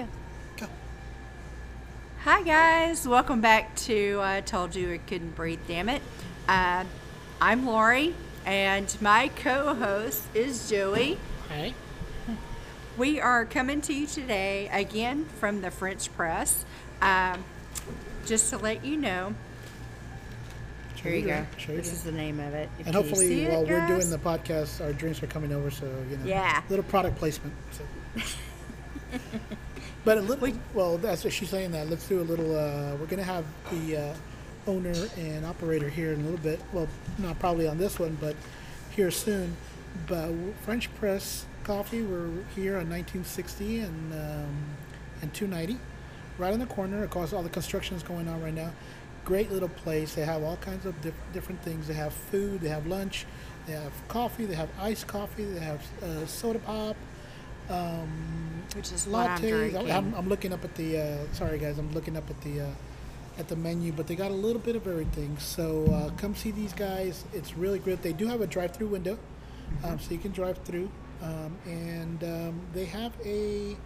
go. Go. Hi, guys. Welcome back to I Told You It Couldn't Breathe, Damn It. Uh, I'm Lori, and my co host is Joey. Hi. We are coming to you today again from the French press. Um, just to let you know, Show here you go. drink, Show This drink. is the name of it. And Can you hopefully, see it, while we're doing the podcast, our drinks are coming over, so you know. Yeah. Little product placement. So. but a little. Well, that's what she's saying. That let's do a little. Uh, we're gonna have the uh, owner and operator here in a little bit. Well, not probably on this one, but here soon. But French Press Coffee. We're here on 1960 and um, and 290, right in the corner. Of course, all the construction is going on right now. Great little place. They have all kinds of diff- different things. They have food. They have lunch. They have coffee. They have iced coffee. They have uh, soda pop. Um, Which is what I'm I'm, I'm looking up at the. Uh, sorry, guys. I'm looking up at the. Uh, at the menu, but they got a little bit of everything. So uh, come see these guys. It's really good. They do have a drive-through window, um, so you can drive through. Um, and um, they have a,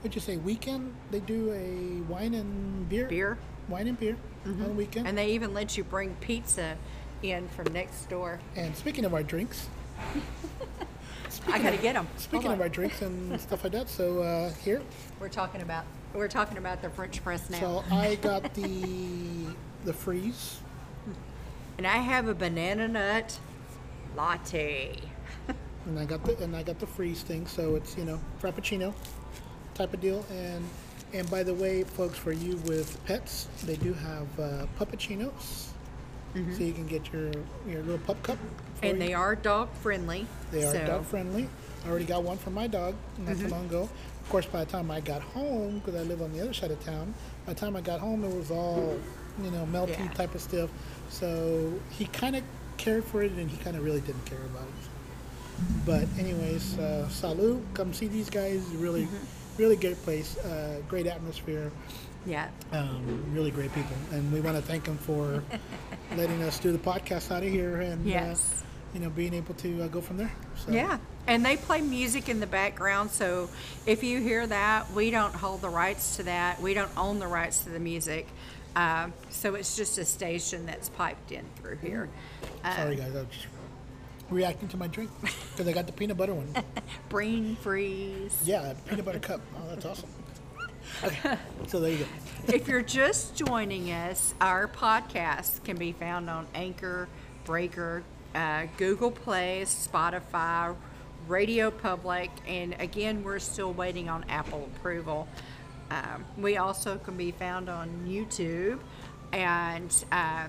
what'd you say, weekend? They do a wine and beer. Beer. Wine and beer on the weekend. And they even let you bring pizza in from next door. And speaking of our drinks, I gotta get them. speaking of our drinks and stuff like that, so uh, here, we're talking about we're talking about the French press now. so I got the the freeze. and I have a banana nut latte. and I got the and I got the freeze thing, so it's you know frappuccino type of deal. And and by the way, folks, for you with pets, they do have uh, puppuccinos, so you can get your your little pup cup. For Mm-hmm. And you. they are dog friendly. they are so Mm-hmm. dog friendly. I already got one for my dog not too long ago. Of course, by the time I got home, because I live on the other side of town, by the time I got home, it was all you know melty Yeah. type of stuff. So he kind of cared for it, and he kind of really didn't care about it. But anyways, uh. Come see these guys. Really, Mm-hmm. really great place. Uh, great atmosphere. Yeah. Um, really great people, and we want to thank them for letting us do the podcast out of here, and Yes. uh, you know, being able to uh, go from there. So, Yeah. And they play music in the background, so if you hear that, we don't hold the rights to that. We don't own the rights to the music. Uh, so it's just a station that's piped in through here. Uh, Sorry, guys. I was just reacting to my drink because I got the peanut butter one. Brain freeze. Yeah, peanut butter cup. Oh, that's awesome. Okay, so there you go. if you're just joining us, our podcast can be found on Anchor, Breaker, uh, Google Play, Spotify, Radio Public, and again, we're still waiting on Apple approval. Um, we also can be found on YouTube and uh,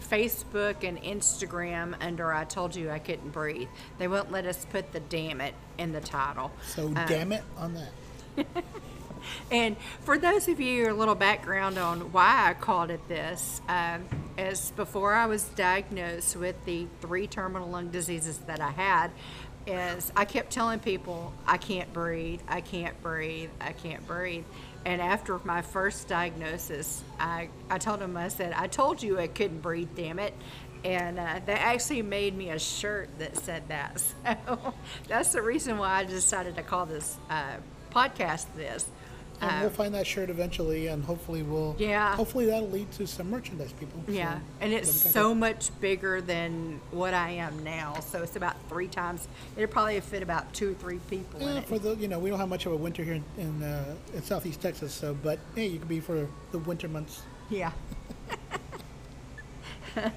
Facebook and Instagram under I Told You I Couldn't Breathe. They won't let us put the damn it in the title. So Uh, damn it on that. And for those of you, a little background on why I called it this, um, is before I was diagnosed with the three terminal lung diseases that I had, is I kept telling people I can't breathe, I can't breathe, I can't breathe. And after my first diagnosis, I, I told them, I said, I told you I couldn't breathe, damn it. And uh, they actually made me a shirt that said that. So that's the reason why I decided to call this uh, podcast this. And we'll find that shirt eventually, and hopefully we'll. Yeah. Hopefully that'll lead to some merchandise, people. Yeah, and it's then we can so go- much bigger than what I am now. So it's about three times. It'll probably fit about two or three people in Yeah, for the you know we don't have much of a winter here in in, uh, in southeast Texas, so but hey, you could be for the winter months Yeah,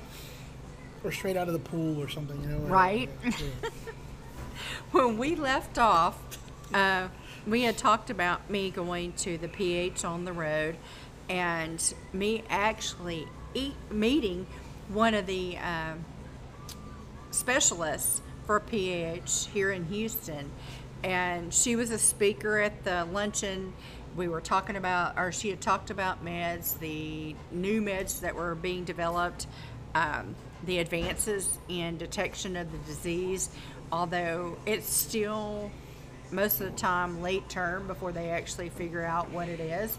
or straight out of the pool or something, you know. Right. yeah. when we left off, uh, we had talked about me going to the PH on the road, and me actually eat, meeting one of the um, specialists for PH here in Houston. And she was a speaker at the luncheon. We were talking about, or she had talked about meds, the new meds that were being developed, um, the advances in detection of the disease, although it's still most of the time late term before they actually figure out what it is.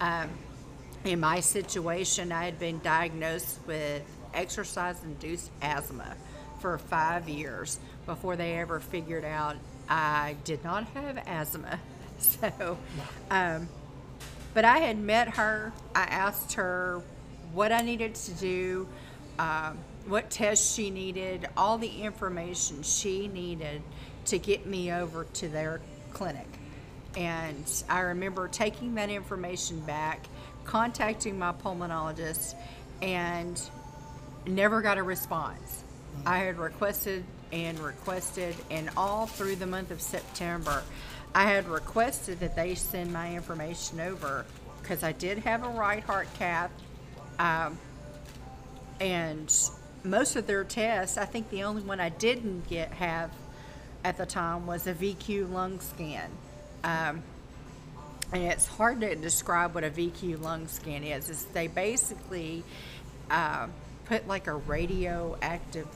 Um, in my situation, I had been diagnosed with exercise induced asthma for five years before they ever figured out I did not have asthma. So, um, But I had met her. I asked her what I needed to do, um, what tests she needed, all the information she needed to get me over to their clinic. And I remember taking that information back, contacting my pulmonologist, and never got a response. I had requested and requested, and all through the month of September, I had requested that they send my information over because I did have a right heart cath, um, and most of their tests. I think the only one I didn't get have at the time was a VQ lung scan. Um, and it's hard to describe what a VQ lung scan is. Is they basically uh, put like a radioactive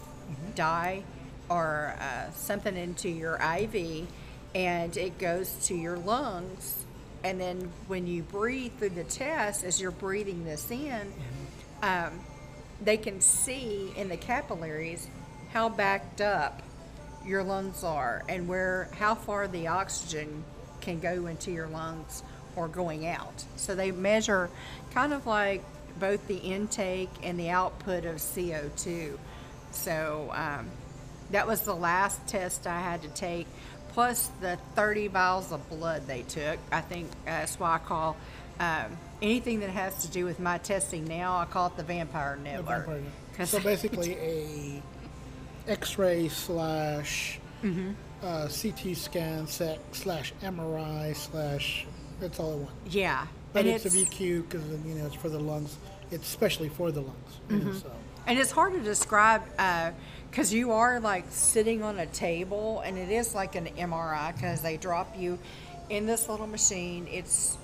dye or uh, something into your IV, and it goes to your lungs. And then when you breathe through the test, as you're breathing this in, um, they can see in the capillaries how backed up your lungs are and where how far the oxygen can go into your lungs or going out. So they measure kind of like both the intake and the output of CO2. So um, that was the last test I had to take, plus the 30 vials of blood they took. I think that's why I call um, anything that has to do with my testing now, I call it the vampire The network. So basically, a X-ray slash Mm-hmm. uh, CT scan sec, slash MRI slash. That's all I want. yeah. But and it's, a VQ because you know it's for the lungs. It's especially for the lungs. Mm-hmm. know, so And it's hard to describe because you are like sitting on a table, and it is like an MRI because they drop you in this little machine. It's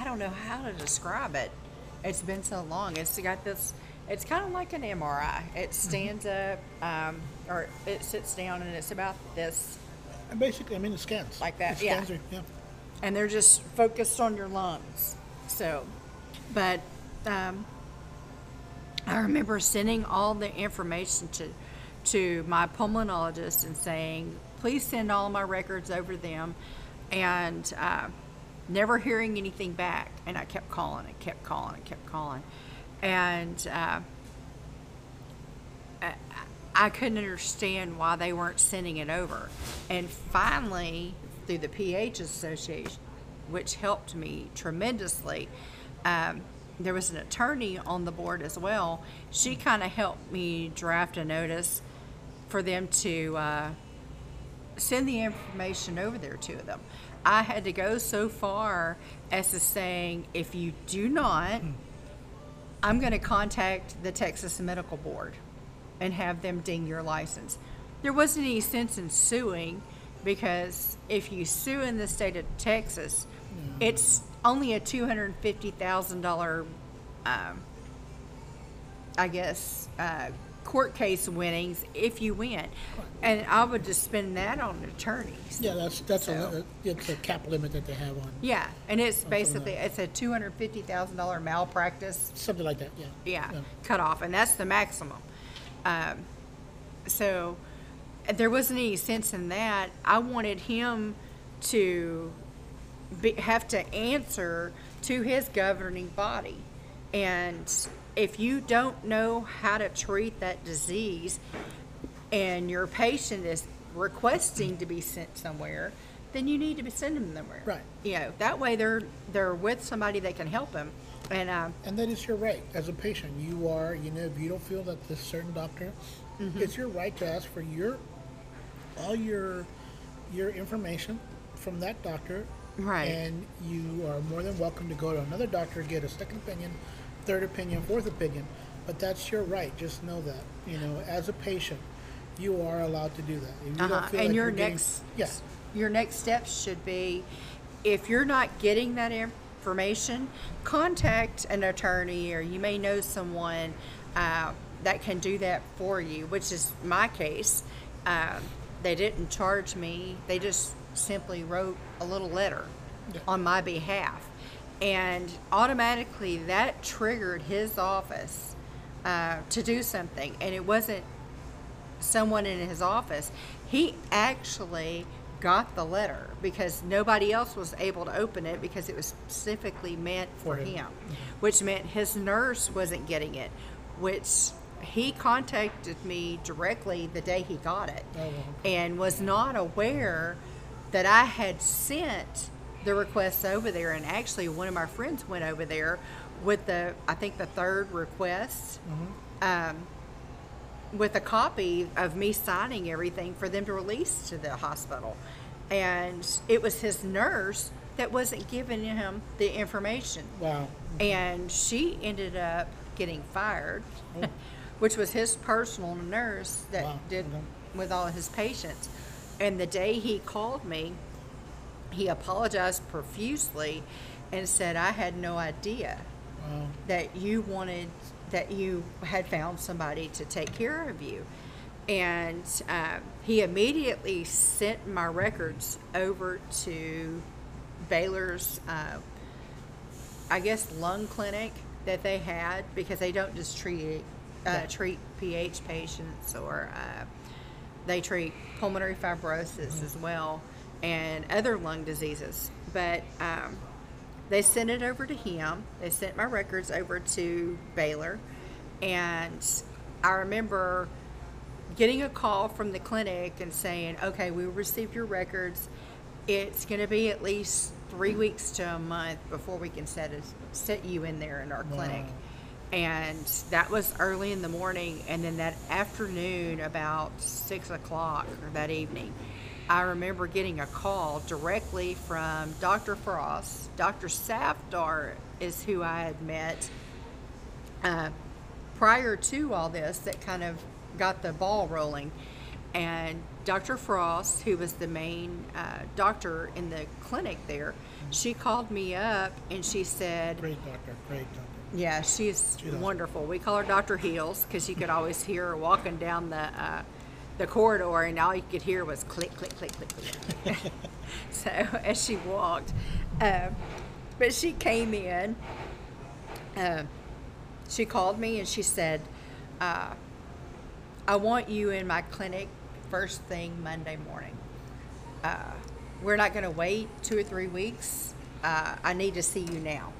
I don't know how to describe it. It's been so long. It's got this. It's kind of like an MRI. It stands up, um, or it sits down, and it's about this, and basically, I mean, it scans Like that, It yeah. scans yeah. and they're just focused on your lungs. So, but um, I remember sending all the information to to my pulmonologist and saying, "Please send all my records over to them," and uh, never hearing anything back. And I kept calling and kept calling and kept calling, and uh, I couldn't understand why they weren't sending it over. And finally, through the PH Association, which helped me tremendously, um, there was an attorney on the board as well. She kind of helped me draft a notice for them to uh, send the information over there to them. I had to go so far as to saying, if you do not, I'm going to contact the Texas Medical Board and have them ding your license. There wasn't any sense in suing because if you sue in the state of Texas, it's only a $250,000, um, I guess, uh, court case winnings if you win. And I would just spend that on attorneys. Yeah, that's that's a So- li- it's a cap limit that they have on Yeah, and it's basically, like- it's a $250,000 malpractice something like that. Yeah. yeah, Yeah. cut off, and that's the maximum. Um, so there wasn't any sense in that. I wanted him to be, have to answer to his governing body, and if you don't know how to treat that disease, and your patient is requesting to be sent somewhere, then you need to be sending them somewhere. Right. You know, that way they're they're with somebody that can help them, and um, And that is your right as a patient. You are, you know, if you don't feel that this certain doctor, Mm-hmm. it's your right to ask for your all your your information from that doctor. Right. And you are more than welcome to go to another doctor, get a second opinion, third opinion, fourth opinion. But that's your right. Just know that. You know, as a patient, you are allowed to do that. You Uh-huh. And like your next, yes, your next steps should be, if you're not getting that information, contact an attorney or you may know someone uh, that can do that for you, which is my case. Um, they didn't charge me; they just simply wrote a little letter Yeah. on my behalf, and automatically that triggered his office uh, to do something, and it wasn't someone in his office. He actually got the letter because nobody else was able to open it because it was specifically meant for, For him. him, which meant his nurse wasn't getting it, which he contacted me directly the day he got it Oh, and was not aware that I had sent the requests over there. And actually, one of my friends went over there with the, I think, the third request, um, with a copy of me signing everything for them to release to the hospital. And it was his nurse that wasn't giving him the information Wow. and she ended up getting fired, oh. which was his personal nurse that Wow, did okay. with all his patients. And the day he called me, he apologized profusely and said, I had no idea Wow. that you wanted, that you had found somebody to take care of you. And um, he immediately sent my records over to Baylor's, uh, I guess, lung clinic that they had because they don't just treat uh, treat PH patients or uh, they treat pulmonary fibrosis as well and other lung diseases. But um, they sent it over to him. They sent my records over to Baylor, and I remember getting a call from the clinic and saying, "Okay, we received your records. It's going to be at least three weeks to a month before we can set us, set you in there in our clinic." And that was early in the morning, and then that afternoon, about six o'clock or that evening, I remember getting a call directly from Dr. Frost. Dr. Safdar is who I had met uh, prior to all this that kind of got the ball rolling. And Dr. Frost, who was the main uh, doctor in the clinic there, she called me up and she said, Great doctor. Great doctor. yeah, she's awesome. wonderful. We call her Dr. Heels because you could always hear her walking down the uh, the corridor, and all you could hear was click, click, click, click, click. so as she walked, uh, but she came in. Uh, she called me and she said, uh, "I want you in my clinic first thing Monday morning. Uh, we're not going to wait two or three weeks. Uh, I need to see you now."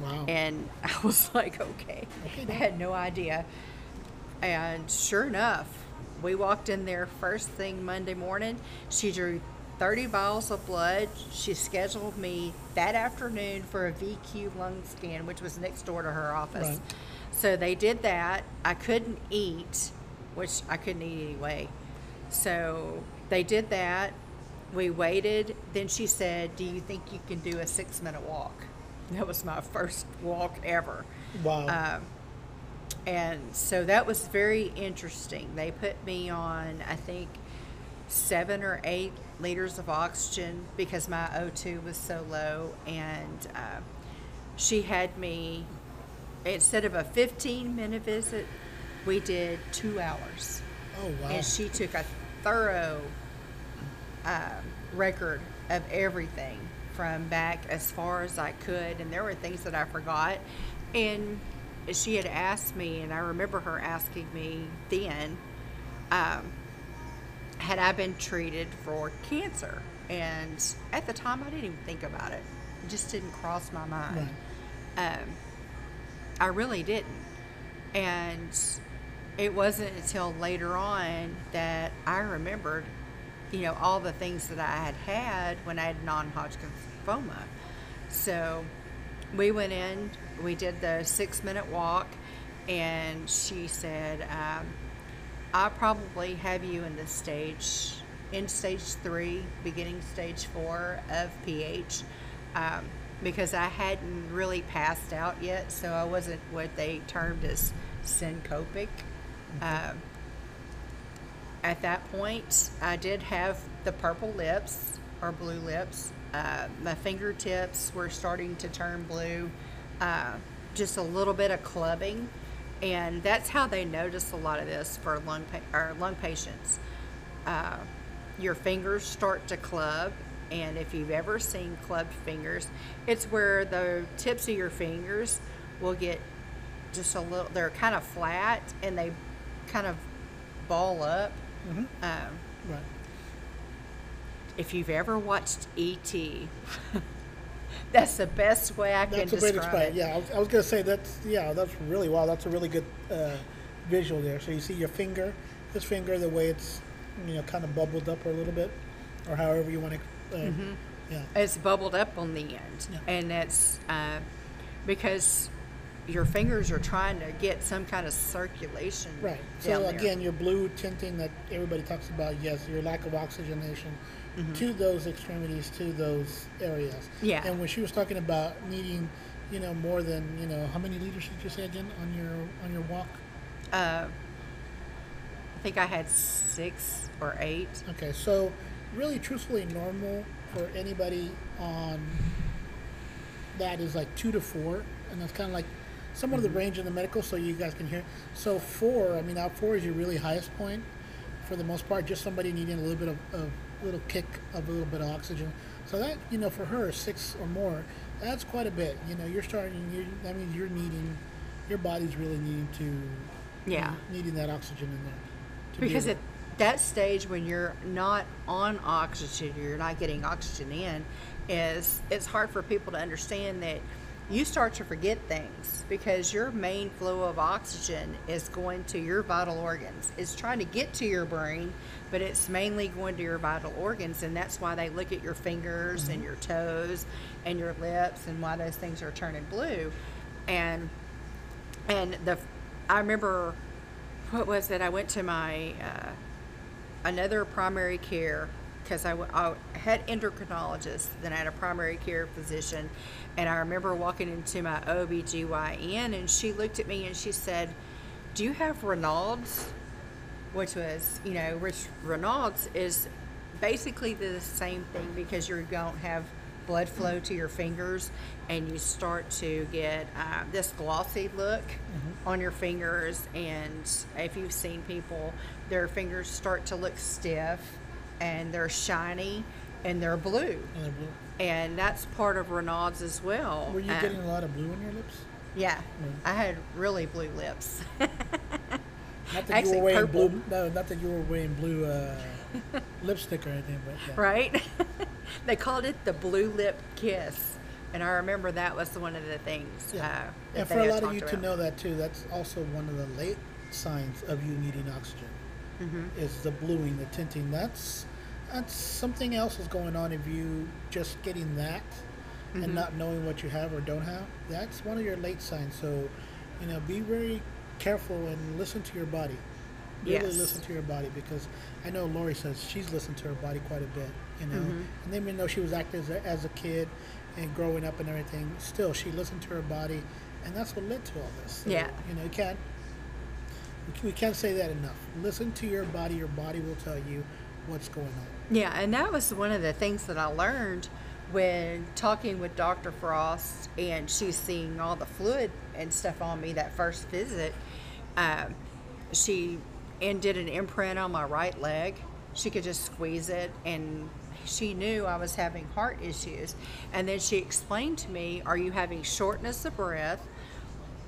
Wow. And I was like, okay. I had no idea. And sure enough, we walked in there first thing Monday morning. She drew 30 vials of blood. She scheduled me that afternoon for a VQ lung scan, which was next door to her office. Right. So they did that. I couldn't eat, which I couldn't eat anyway. So they did that. We waited. Then she said, Do you think you can do a six minute walk? That was my first walk ever. wow. Um, and so that was very interesting. They put me on, I think, seven or eight liters of oxygen because my O2 was so low. And uh, she had me, instead of a 15 minute visit, we did two hours. oh wow. And she took a thorough uh, record of everything from back as far as I could. And there were things that I forgot. And she had asked me, and I remember her asking me then, um, had I been treated for cancer? And at the time, I didn't even think about it. It just didn't cross my mind. Um, I really didn't. And it wasn't until later on that I remembered, you know, all the things that I had had when I had non Hodgkin's lymphoma. So we went in, we did the six minute walk, and she said, um, I probably have you in the stage, in stage three, beginning stage four of PH, um, because I hadn't really passed out yet, so I wasn't what they termed as syncopic. Um, at that point, I did have the purple lips or blue lips. Uh, my fingertips were starting to turn blue. Uh, just a little bit of clubbing, and that's how they notice a lot of this for lung pa- or lung patients. Uh, your fingers start to club, and if you've ever seen clubbed fingers, it's where the tips of your fingers will get just a little. They're kind of flat, and they kind of ball up. Mhm. Um, right. if you've ever watched E.T., that's the best way I can That's a describe describe it. it. Yeah, I was, I was gonna say that's yeah, that's really wow. That's a really good uh, visual there. So you see your finger, this finger, the way it's you know kind of bubbled up a little bit, or however you want to. Uh, Mm-hmm. Yeah. It's bubbled up on the end, Yeah. and that's uh, because your fingers are trying to get some kind of circulation. Right. So again, your blue tinting that everybody talks about, yes, your lack of oxygenation to those extremities, to those areas. Mm-hmm. Yeah. And when she was talking about needing, you know, more than, you know, how many liters did you say again on your on your walk? Uh, I think I had six or eight. Okay, so really, truthfully, normal for anybody on that is like two to four, and that's kind of like somewhat of the range in the medical, so you guys can hear. So four, I mean, out four is your really highest point for the most part. Just somebody needing a little bit of a little kick of a little bit of oxygen. So that you know, for her, six or more, that's quite a bit. You know, you're starting. You that means you're needing, your body's really needing to, Yeah. needing that oxygen in there. to be Because able- at that stage, when you're not on oxygen, you're not getting oxygen in, is it's hard for people to understand that you start to forget things because your main flow of oxygen is going to your vital organs. It's trying to get to your brain, but it's mainly going to your vital organs, and that's why they look at your fingers and your toes and your lips and why those things are turning blue. And and the I remember what was it? I went to my uh, another primary care because I had endocrinologist, then I had a primary care physician, and I remember walking into my OBGYN and she looked at me and she said, "Do you have Raynaud's?" Which was, you know, which Raynaud's is basically the same thing because you don't have blood flow to your fingers and you start to get uh, this glossy look on your fingers. And if you've seen people their fingers start to look stiff and they're shiny and they're blue and they're blue. and that's part of Raynaud's as well Were you Um, getting a lot of blue on your lips? yeah I had really blue lips Not that Actually, you were wearing purple. blue. No, not that you were wearing blue uh, lipstick or anything, but yeah. right? they called it the blue lip kiss, and I remember that was one of the things. Yeah. Uh, that and for a lot of you to know that too, that's also one of the late signs of you needing oxygen. Mm-hmm. Is the bluing, the tinting. That's that's something else is going on if you just getting that Mm-hmm. and not knowing what you have or don't have. That's one of your late signs. So, you know, be very careful and listen to your body. Really Yes. listen to your body because I know Lori says she's listened to her body quite a bit. You know, Mm-hmm. and even though she was active as a, as a kid and growing up and everything, still she listened to her body, and that's what led to all this. So, Yeah. you know, you can't we can't say that enough. Listen to your body. Your body will tell you what's going on. Yeah, and that was one of the things that I learned when talking with Dr. Frost, and she's seeing all the fluid and stuff on me that first visit. Um, she and did an imprint on my right leg. She could just squeeze it, and she knew I was having heart issues. And then she explained to me, "Are you having shortness of breath?"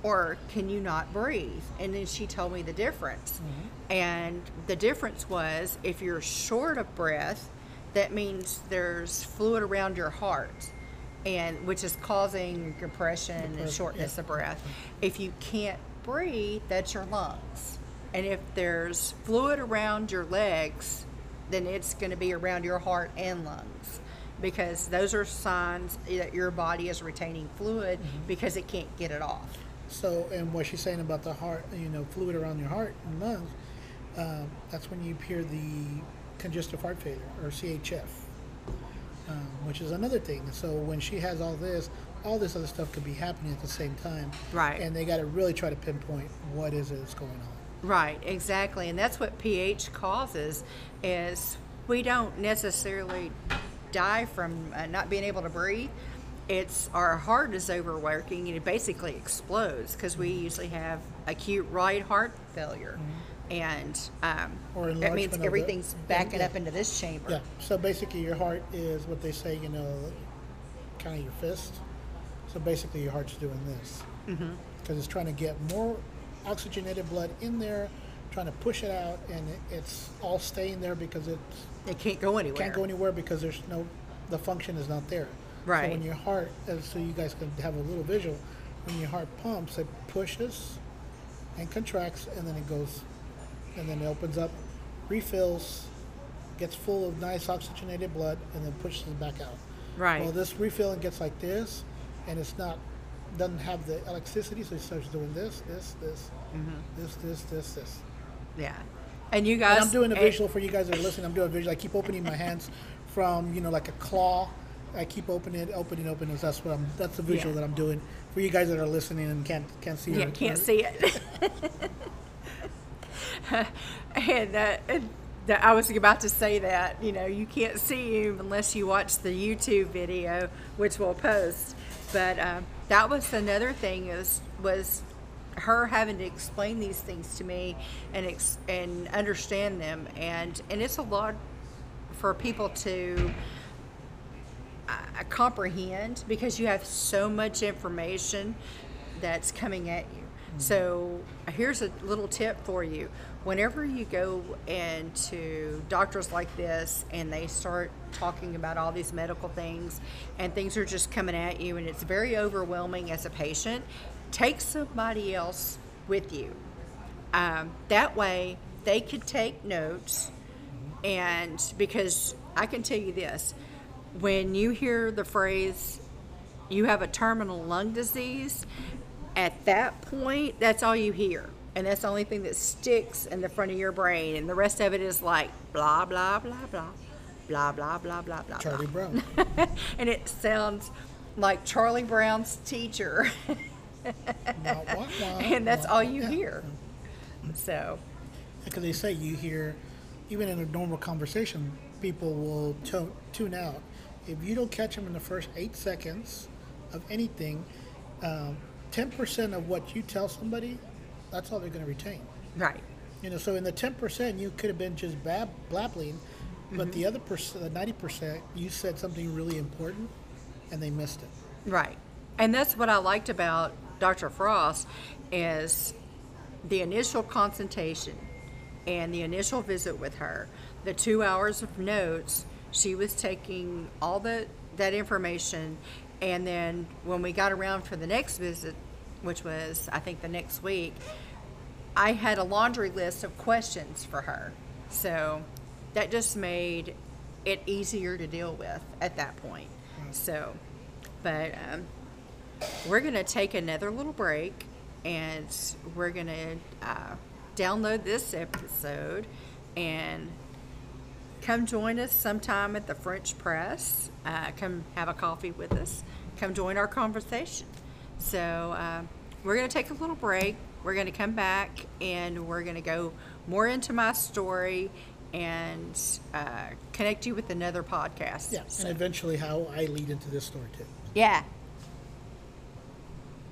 Or can you not breathe? And then she told me the difference. Mm-hmm. And the difference was if you're short of breath, that means there's fluid around your heart and which is causing compression and shortness yeah. of breath. Mm-hmm. If you can't breathe, that's your lungs. And if there's fluid around your legs, then it's going to be around your heart and lungs because those are signs that your body is retaining fluid mm-hmm. because it can't get it off. So, and what she's saying about the heart, you know, fluid around your heart and lungs, um, that's when you hear the congestive heart failure or CHF, um, which is another thing. So when she has all this, all this other stuff could be happening at the same time. Right. And they got to really try to pinpoint what is it that's going on. Right, exactly. And that's what PH causes is we don't necessarily die from uh, not being able to breathe. It's our heart is overworking and it basically explodes because we mm-hmm. usually have acute right heart failure. Mm-hmm. And um, Or that means of the- everything's backing yeah. up into this chamber. Yeah. So basically, your heart is what they say, you know, kind of your fist. So basically, your heart's doing this mm-hmm. because it's trying to get more oxygenated blood in there, trying to push it out, and it, it's all staying there because it's It can't go anywhere. can't go anywhere because there's no, the function is not there. So Right. when your heart, uh, so you guys can have a little visual, when your heart pumps, it pushes and contracts, and then it goes, and then it opens up, refills, gets full of nice oxygenated blood, and then pushes it back out. Right. Well, this refilling gets like this, and it's not, doesn't have the electricity, so it starts doing this, this, this, this, this, this, this. Yeah. And you guys. And I'm doing a and- visual for you guys that are listening. I'm doing a visual. I keep opening my hands from you know like a claw. I keep opening it, opening, opening. That's what I'm. That's the visual Yeah. that I'm doing for you guys that are listening and can't can't see. Yeah, it. can't see it. and, uh, and the, I was about to say that you know you can't see him unless you watch the YouTube video, which we'll post. But um, that was another thing is was her having to explain these things to me and ex- and understand them, and and it's a lot for people to uh, comprehend because you have so much information that's coming at you. So here's a little tip for you. Whenever you go into doctors like this and they start talking about all these medical things and things are just coming at you and it's very overwhelming as a patient, take somebody else with you. Um, that way they could take notes and because I can tell you this, when you hear the phrase, you have a terminal lung disease, at that point, that's all you hear. And that's the only thing that sticks in the front of your brain. And the rest of it is like blah, blah, blah, blah, blah, blah, blah, blah, blah. Charlie Brown. and it sounds like Charlie Brown's teacher. And that's all you hear. So, Because they say you hear, even in a normal conversation, people will tune out. If you don't catch them in the first eight seconds of anything, um, 10% of what you tell somebody, that's all they're going to retain. right. You know, so in the 10%, you could have been just bab- blabbling, but the other percent, the 90%, you said something really important and they missed it. Right. And that's what I liked about Dr. Frost is the initial consultation and the initial visit with her, the two hours of notes, she was taking all the that information and then when we got around for the next visit, which was I think the next week, I had a laundry list of questions for her. So that just made it easier to deal with at that point. So, but um, we're going to take another little break and we're going to uh, download this episode and come join us sometime at the French Press. Uh, come have a coffee with us. Come join our conversation. So uh, we're going to take a little break. We're going to come back and we're going to go more into my story and uh, connect you with another podcast. Yeah. So- And eventually how I lead into this story too. yeah,